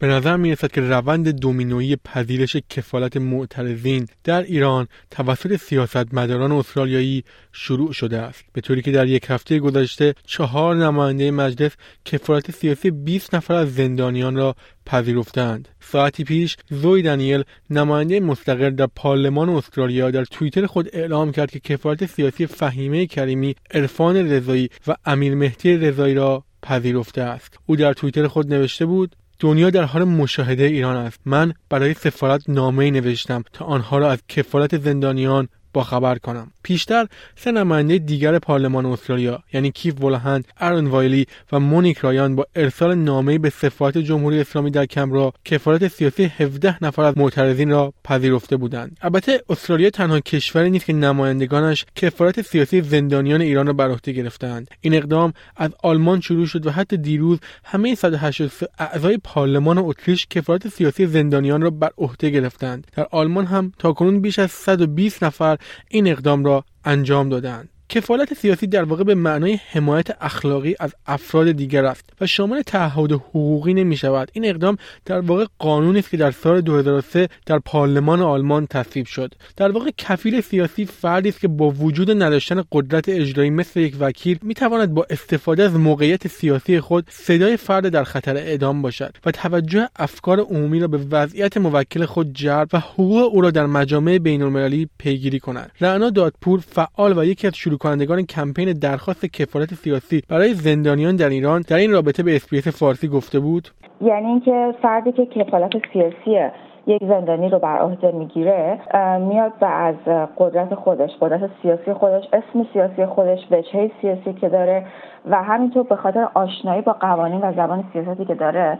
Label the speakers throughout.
Speaker 1: به نظر می رسد که روند دومینویی پذیرش کفالت معترضین در ایران توسط سیاستمداران استرالیایی شروع شده است. به طوری که در یک هفته گذشته چهار نماینده مجلس کفالت سیاسی 20 نفر از زندانیان را پذیرفتند. ساعتی پیش زوی دانیل نماینده مستقل در پارلمان استرالیا در توییتر خود اعلام کرد که کفالت سیاسی فهیمه کریمی عرفان رضایی و امیر مهدی رضایی را پذیرفته است. او در توییتر خود نوشته بود دنیا در حال مشاهده ایران است. من برای سفارت نامه نوشتم تا آنها را از کفالت زندانیان با خبر کنم. پیشتر سه نماینده دیگر پارلمان استرالیا یعنی کیف ولهند ارون وایلی و مونیک رایان با ارسال نامه‌ای به سفارت جمهوری اسلامی در کمبرا کفالت سیاسی 17 نفر از معترضین را پذیرفته بودند. البته استرالیا تنها کشوری نیست که نمایندگانش کفالت سیاسی زندانیان ایران را بر عهده گرفتند این اقدام از آلمان شروع شد و حتی دیروز همه 183 اعضای پارلمان اتریش کفالت سیاسی زندانیان را بر عهده گرفتند. در آلمان هم تاکنون بیش از 120 نفر این اقدام را انجام دادند. کفالت سیاسی در واقع به معنای حمایت اخلاقی از افراد دیگر است و شامل تعهد حقوقی نمی شود. این اقدام در واقع قانونی است که در سال 2003 در پارلمان آلمان تصویب شد. در واقع کفیل سیاسی فردی است که با وجود نداشتن قدرت اجرایی مثل یک وکیل می تواند با استفاده از موقعیت سیاسی خود صدای فرد در خطر اعدام باشد و توجه افکار عمومی را به وضعیت موکل خود جلب و حقوق او را در مجامع بین‌المللی پیگیری کند. رعنا دادپور فعال و یکی از شروع کنندگان کمپین درخواست کفالت سیاسی برای زندانیان در ایران در این رابطه به اسپیس فارسی گفته بود.
Speaker 2: یعنی اینکه فردی که کفالت سیاسی یک زندانی رو بر عهده می‌گیره میاد و از قدرت خودش قدرت سیاسی خودش اسم سیاسی خودش وجهه سیاسی که داره و همینطور به خاطر آشنایی با قوانین و زبان سیاستی که داره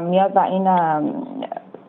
Speaker 2: میاد و این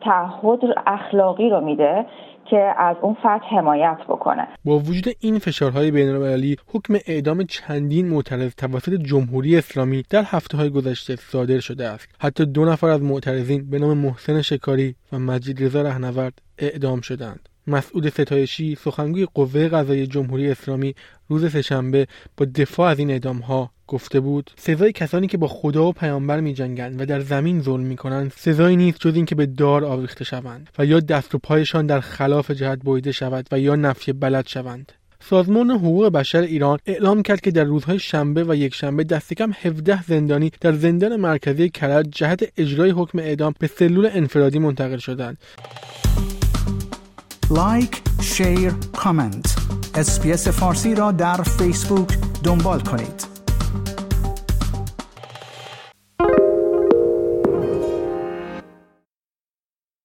Speaker 2: تعهد اخلاقی رو میده که از اون فرد حمایت بکنه.
Speaker 1: با وجود این فشارهای بینالمللی حکم اعدام چندین معترض توسط جمهوری اسلامی در هفته های گذشته صادر شده است. حتی دو نفر از معترضین به نام محسن شکاری و مجید رضا رهنورد اعدام شدند. مسعود ستایشی سخنگوی قوه قضایی جمهوری اسلامی روز سهشنبه با دفاع از این اعدام ها گفته بود سزای کسانی که با خدا و پیامبر می جنگند و در زمین ظلم می کنند سزایی نیست جز اینکه به دار آویخته شوند و یا دست و پایشان در خلاف جهت بریده شود و یا نفی بلد شوند سازمان حقوق بشر ایران اعلام کرد که در روزهای شنبه و یک شنبه دست کم 17 زندانی در زندان مرکزی کرج جهت اجرای حکم اعدام به سلول انفرادی منتقل شدند.
Speaker 3: Like، share، comment. اسپیس فارسی را در فیسبوک دنبال کنید.